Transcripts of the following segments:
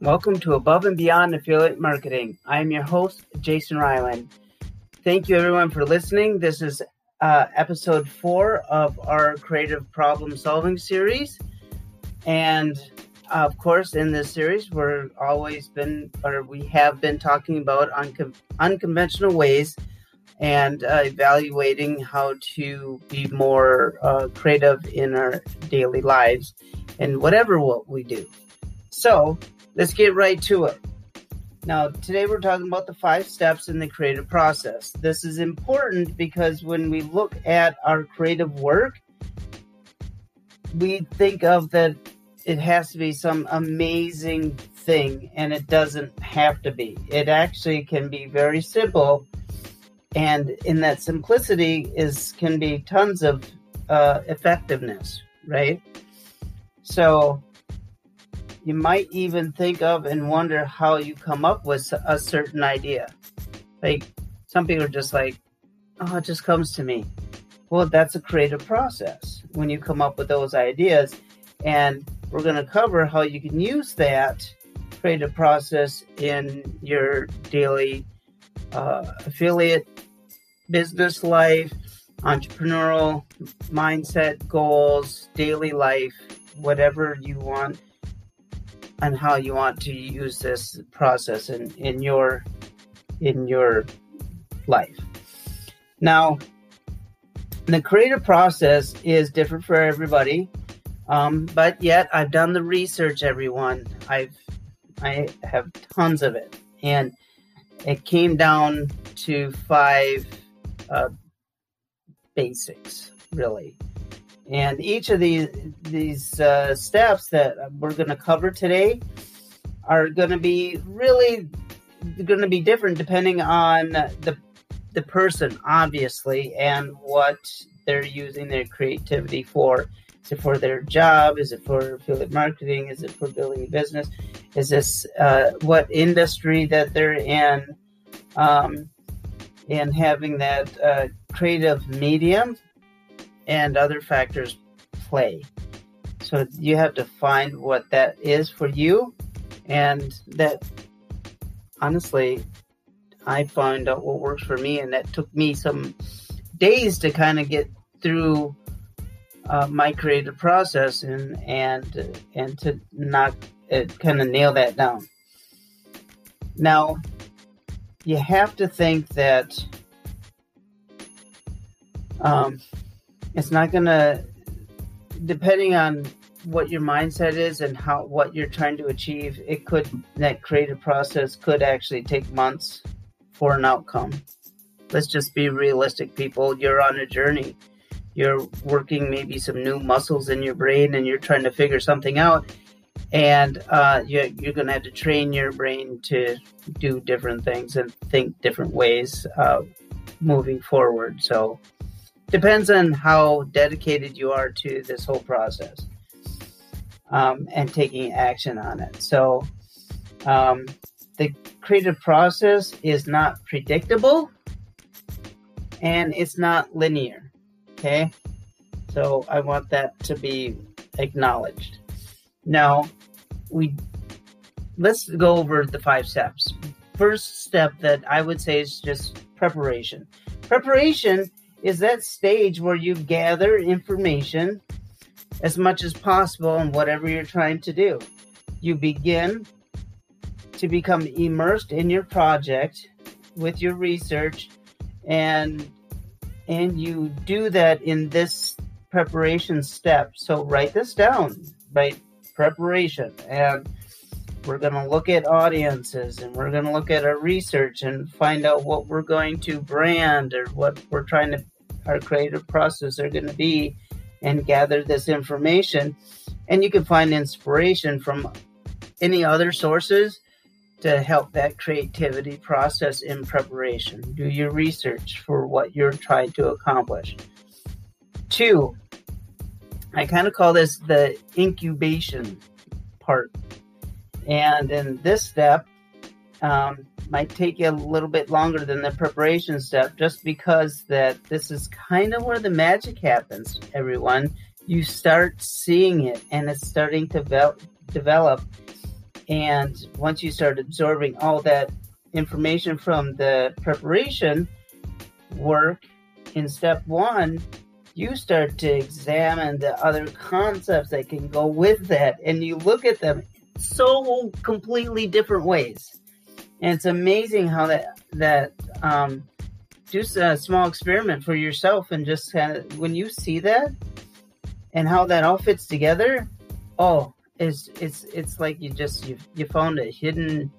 Welcome to Above and Beyond Affiliate Marketing. I am your host, Jason Ryland. Thank you, everyone, for listening. This is uh, episode four of our creative problem solving series. And uh, of course, in this series, we're always been, or we have been talking about uncon- unconventional ways and uh, evaluating how to be more uh, creative in our daily lives and whatever what we do. So, let's get right to it. Now, today we're talking about the five steps in the creative process. This is important because when we look at our creative work, we think of that it has to be some amazing thing, and it doesn't have to be. It actually can be very simple, and in that simplicity is can be tons of uh, effectiveness, right? So, you might even think of and wonder how you come up with a certain idea. Like some people are just like, oh, it just comes to me. Well, that's a creative process when you come up with those ideas. And we're going to cover how you can use that creative process in your daily uh, affiliate business life, entrepreneurial mindset, goals, daily life, whatever you want and how you want to use this process in, in your in your life. Now, the creative process is different for everybody, um, but yet I've done the research. Everyone, I've I have tons of it, and it came down to five uh, basics, really. And each of these these uh, steps that we're going to cover today are going to be really going to be different depending on the the person, obviously, and what they're using their creativity for. Is it for their job? Is it for affiliate marketing? Is it for building a business? Is this uh, what industry that they're in? Um, and having that uh, creative medium and other factors play. So you have to find what that is for you, and that honestly, I found out what works for me, and that took me some days to kind of get through uh, my creative process and and and to knock it, uh, kind of nail that down. Now, you have to think that um, it's not gonna depending on what your mindset is and how what you're trying to achieve it could that creative process could actually take months for an outcome. Let's just be realistic people. You're on a journey. You're working maybe some new muscles in your brain and you're trying to figure something out and uh, you're, you're going to have to train your brain to do different things and think different ways uh, moving forward. So depends on how dedicated you are to this whole process um, and taking action on it. So, um, the creative process is not predictable and it's not linear. Okay. So, I want that to be acknowledged. Now, we let's go over the five steps. First step that I would say is just preparation. Preparation is that stage where you gather information as much as possible on whatever you're trying to do. You begin to become immersed in your project with your research and and you do that in this preparation step. So write this down, right? Preparation and we're going to look at audiences and we're going to look at our research and find out what we're going to brand or what we're trying to our creative process are going to be and gather this information. And you can find inspiration from any other sources to help that creativity process in preparation. Do your research for what you're trying to accomplish. Two, I kind of call this the incubation part. And in this step, um, might take you a little bit longer than the preparation step just because that this is kind of where the magic happens everyone. You start seeing it and it's starting to develop. And once you start absorbing all that information from the preparation work in step one, you start to examine the other concepts that can go with that. And you look at them so completely different ways. And it's amazing how that that um, do a small experiment for yourself and just kind of when you see that and how that all fits together. Oh, it's it's it's like you just you you found a hidden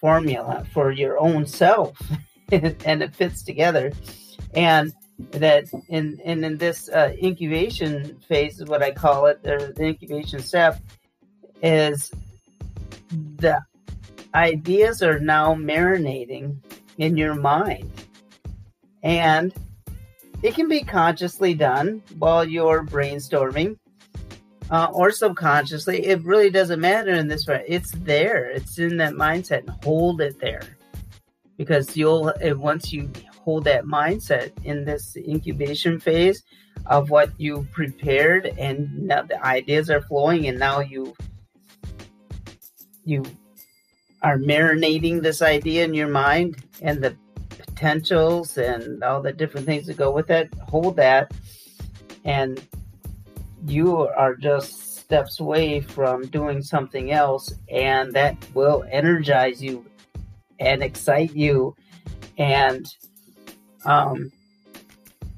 formula for your own self, and it fits together. And that in in, in this uh, incubation phase is what I call it, or the incubation step, is the ideas are now marinating in your mind. And it can be consciously done while you're brainstorming uh, or subconsciously. It really doesn't matter in this way. It's there, it's in that mindset, and hold it there. Because you'll, once you hold that mindset in this incubation phase of what you prepared and now the ideas are flowing and now you you are marinating this idea in your mind and the potentials and all the different things that go with it hold that. And you are just steps away from doing something else and that will energize you and excite you. And um,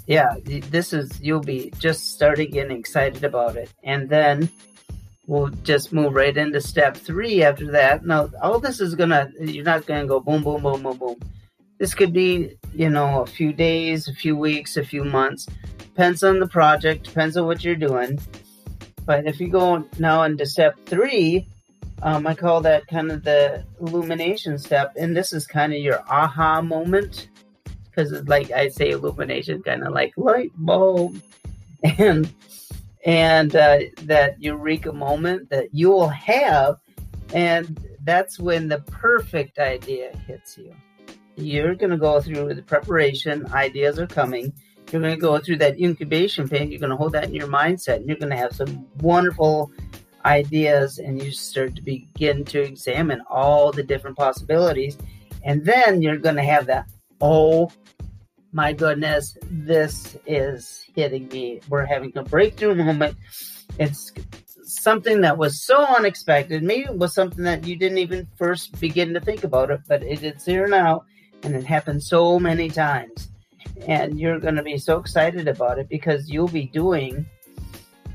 yeah, this is you'll be just starting getting excited about it, and then we'll just move right into step three after that. Now, all this is gonna you're not gonna go boom, boom, boom, boom, boom. This could be you know a few days, a few weeks, a few months. Depends on the project, depends on what you're doing. But if you go now into step three, um, I call that kind of the illumination step, and this is kind of your aha moment because like I say illumination, kind of like light bulb, and and uh, that eureka moment that you will have, and that's when the perfect idea hits you. You're going to go through the preparation, ideas are coming. You're going to go through that incubation phase. You're going to hold that in your mindset, and you're going to have some wonderful ideas, and you start to begin to examine all the different possibilities. And then you're going to have that oh my goodness, this is hitting me. We're having a breakthrough moment. It's something that was so unexpected. Maybe it was something that you didn't even first begin to think about it, but it is here now, and it happened so many times. And you're going to be so excited about it because you'll be doing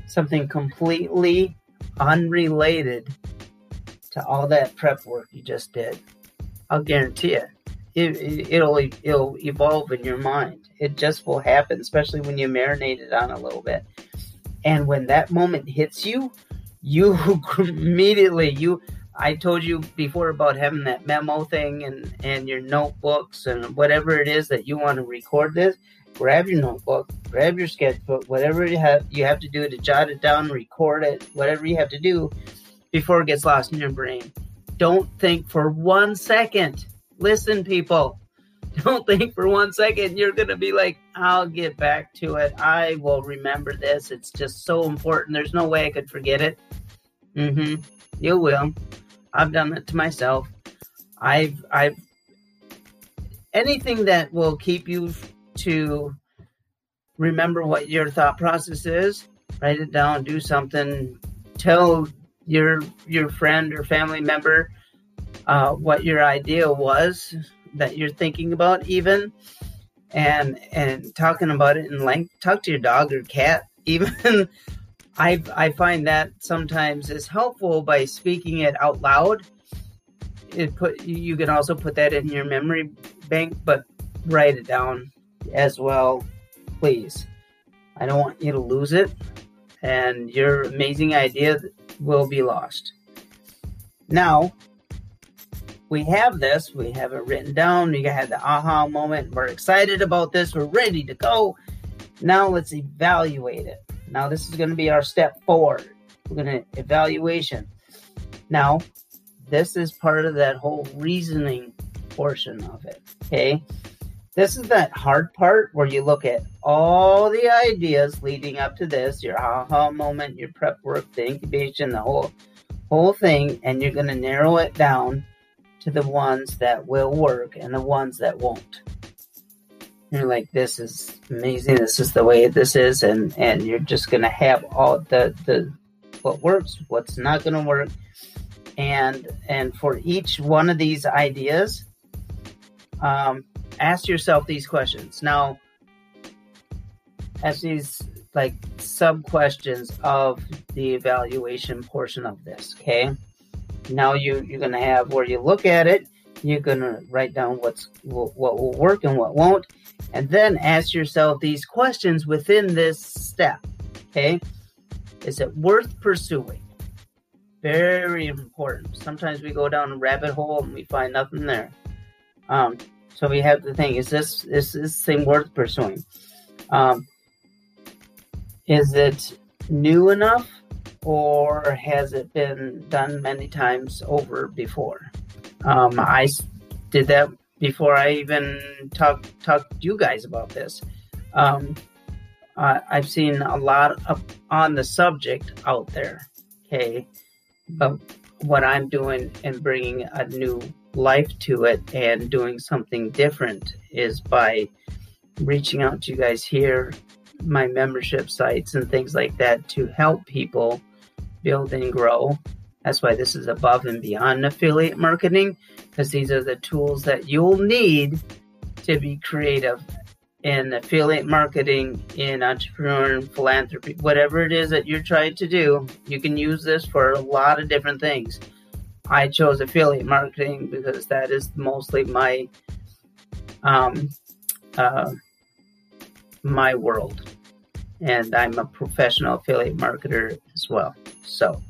something completely unrelated to all that prep work you just did. I'll guarantee it it, it'll it'll evolve in your mind. It just will happen, especially when you marinate it on a little bit. And when that moment hits you, you immediately you I told you before about having that memo thing and and your notebooks and whatever it is that you want to record this. Grab your notebook, grab your sketchbook, whatever you have you have to do to jot it down, record it, whatever you have to do before it gets lost in your brain. Don't think for one second Listen, people, don't think for one second you're going to be like, I'll get back to it. I will remember this. It's just so important. There's no way I could forget it. Mm hmm. You will. I've done that to myself. I've, I've, anything that will keep you to remember what your thought process is, write it down, do something, tell your, your friend or family member uh, what your idea was that you're thinking about, even, and and talking about it in length. Talk to your dog or cat, even. I I find that sometimes is helpful by speaking it out loud. It put you can also put that in your memory bank, but write it down as well, please. I don't want you to lose it, and your amazing idea will be lost. Now, we have this, we have it written down, we had the aha moment, we're excited about this, we're ready to go. Now let's evaluate it. Now this is going to be our step four. We're going to evaluation. Now, this is part of that whole reasoning portion of it. Okay. This is that hard part where you look at all the ideas leading up to this, your aha moment, your prep work, the incubation, the whole whole thing and you're going to narrow it down to the ones that will work and the ones that won't. You're like, this is amazing. This is the way this is, and and you're just gonna have all the the what works, what's not gonna work, and and for each one of these ideas, um, ask yourself these questions. Now, ask these like sub questions of the evaluation portion of this. Okay. Now you you're gonna have where you look at it. You're gonna write down what's what will work and what won't, and then ask yourself these questions within this step. Okay. Is it worth pursuing? Very important. Sometimes we go down a rabbit hole and we find nothing there. Um, so we have to think: Is this is this thing worth pursuing? Um, is it new enough, or has it been done many times over before? Um, I did that before I even talked talked to you guys about this. Um, uh, I've seen a lot of, on the subject out there. Okay, but what I'm doing and bringing a new life to it and doing something different is by reaching out to you guys here, my membership sites and things like that to help people build and grow. That's why this is above and beyond affiliate marketing because these are the tools that you'll need to be creative in affiliate marketing, in entrepreneur and philanthropy, whatever it is that you're trying to do, you can use this for a lot of different things. I chose affiliate marketing because that is mostly my um, uh, my world, and I'm a professional affiliate marketer as well. So,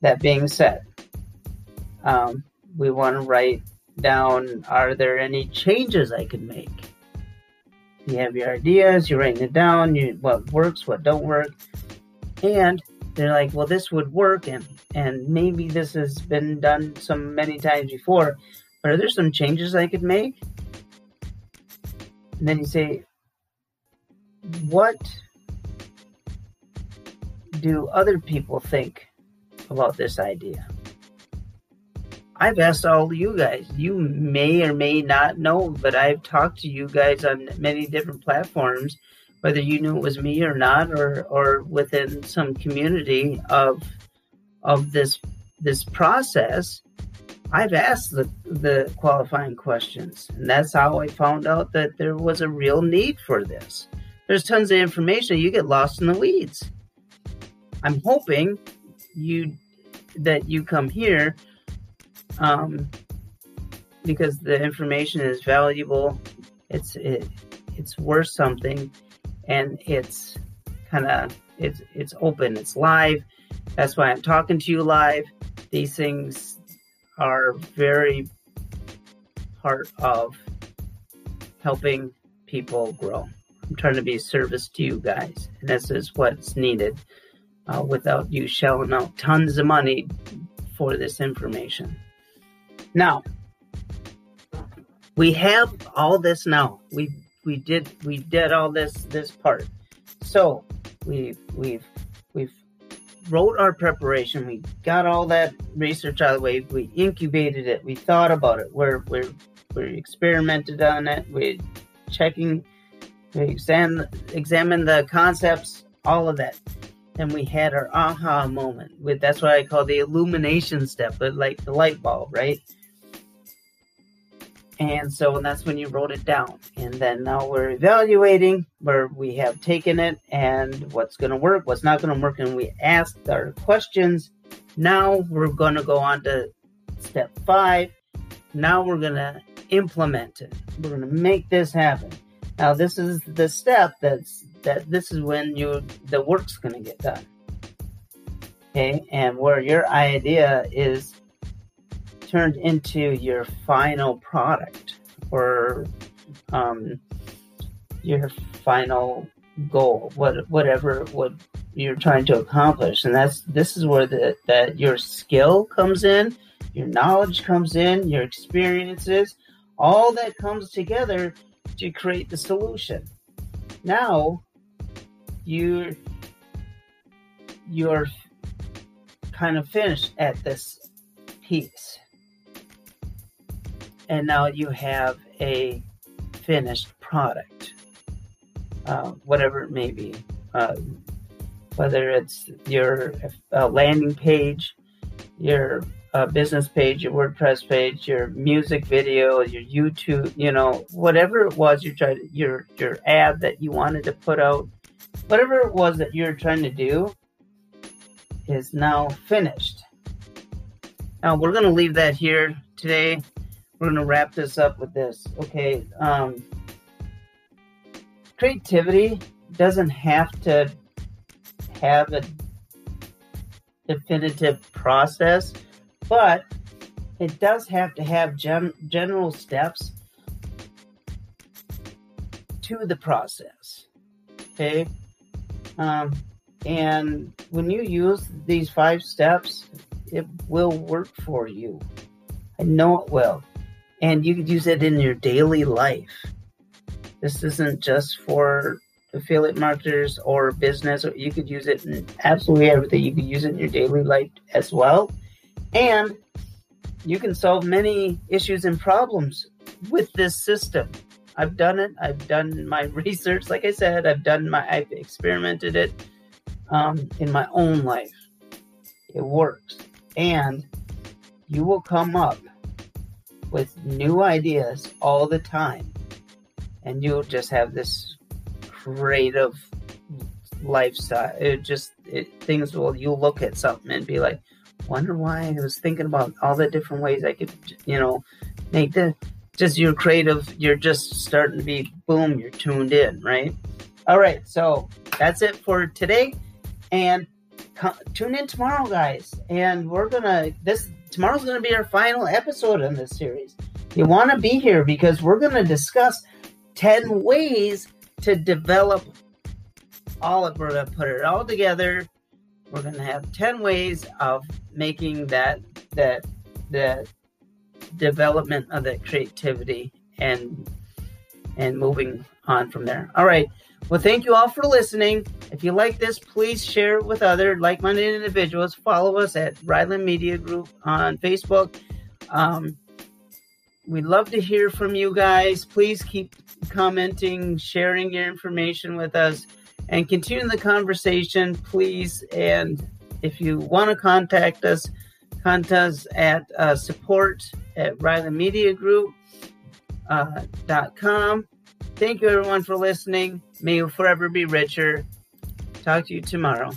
that being said, um, we want to write down: Are there any changes I could make? You have your ideas, you're writing it down, you what works, what don't work, and they're like, well, this would work, and and maybe this has been done some many times before, but are there some changes I could make? And then you say, what do other people think about this idea? I've asked all you guys. You may or may not know, but I've talked to you guys on many different platforms whether you knew it was me or not, or or within some community of of this this process, I've asked the the qualifying questions, and that's how I found out that there was a real need for this. There's tons of information, you get lost in the weeds. I'm hoping you that you come here um, because the information is valuable. It's it, it's worth something and it's kind of it's it's open, it's live. That's why I'm talking to you live. These things are very part of helping people grow. I'm trying to be a service to you guys, and this is what's needed uh, without you shelling out tons of money for this information. Now, we have all this now. We we did we did all this this part. So we've we've we've wrote our preparation. We got all that research out of the way. We incubated it. We thought about it. We're we're we experimented on it. We checking. We examined examined the concepts. All of that. And we had our aha moment. With that's what I call the illumination step, but like the light bulb, right? And so and that's when you wrote it down. And then now we're evaluating where we have taken it and what's going to work, what's not going to work. And we asked our questions. Now we're going to go on to step five. Now we're going to implement it. We're going to make this happen. Now this is the step that's that this is when you the work's going to get done. Okay, and where your idea is turned into your final product or um, your final goal, what, whatever what you're trying to accomplish. And that's this is where the, that your skill comes in, your knowledge comes in, your experiences, all that comes together to create the solution. Now, you you're kind of finished at this piece. And now you have a finished product, uh, whatever it may be. Uh, whether it's your uh, landing page, your uh, business page, your WordPress page, your music video, your YouTube, you know, whatever it was you tried, your your ad that you wanted to put out, whatever it was that you're trying to do, is now finished. Now we're gonna leave that here today. We're gonna wrap this up with this. Okay, um, creativity doesn't have to have a definitive process, but it does have to have gen- general steps to the process. Okay. Um, and when you use these five steps, it will work for you. I know it will. And you could use it in your daily life. This isn't just for affiliate marketers or business, you could use it in absolutely everything. You could use it in your daily life as well. And you can solve many issues and problems with this system. I've done it. I've done my research. Like I said, I've done my, I've experimented it um, in my own life. It works. And you will come up with new ideas all the time. And you'll just have this creative lifestyle. It just it, things will you look at something and be like, wonder why I was thinking about all the different ways I could, you know, make the just you're creative. You're just starting to be boom. You're tuned in, right? All right, so that's it for today, and tune in tomorrow, guys. And we're gonna this tomorrow's gonna be our final episode in this series. You want to be here because we're gonna discuss ten ways to develop all of we're gonna put it all together. We're gonna have ten ways of making that that the development of that creativity and and moving on from there. All right. Well, thank you all for listening. If you like this, please share it with other like-minded individuals. Follow us at Ryland Media Group on Facebook. Um, we'd love to hear from you guys. Please keep commenting, sharing your information with us, and continue the conversation, please. And if you want to contact us, contact us at uh, support at. Uh, dot com. Thank you, everyone, for listening. May you forever be richer. Talk to you tomorrow.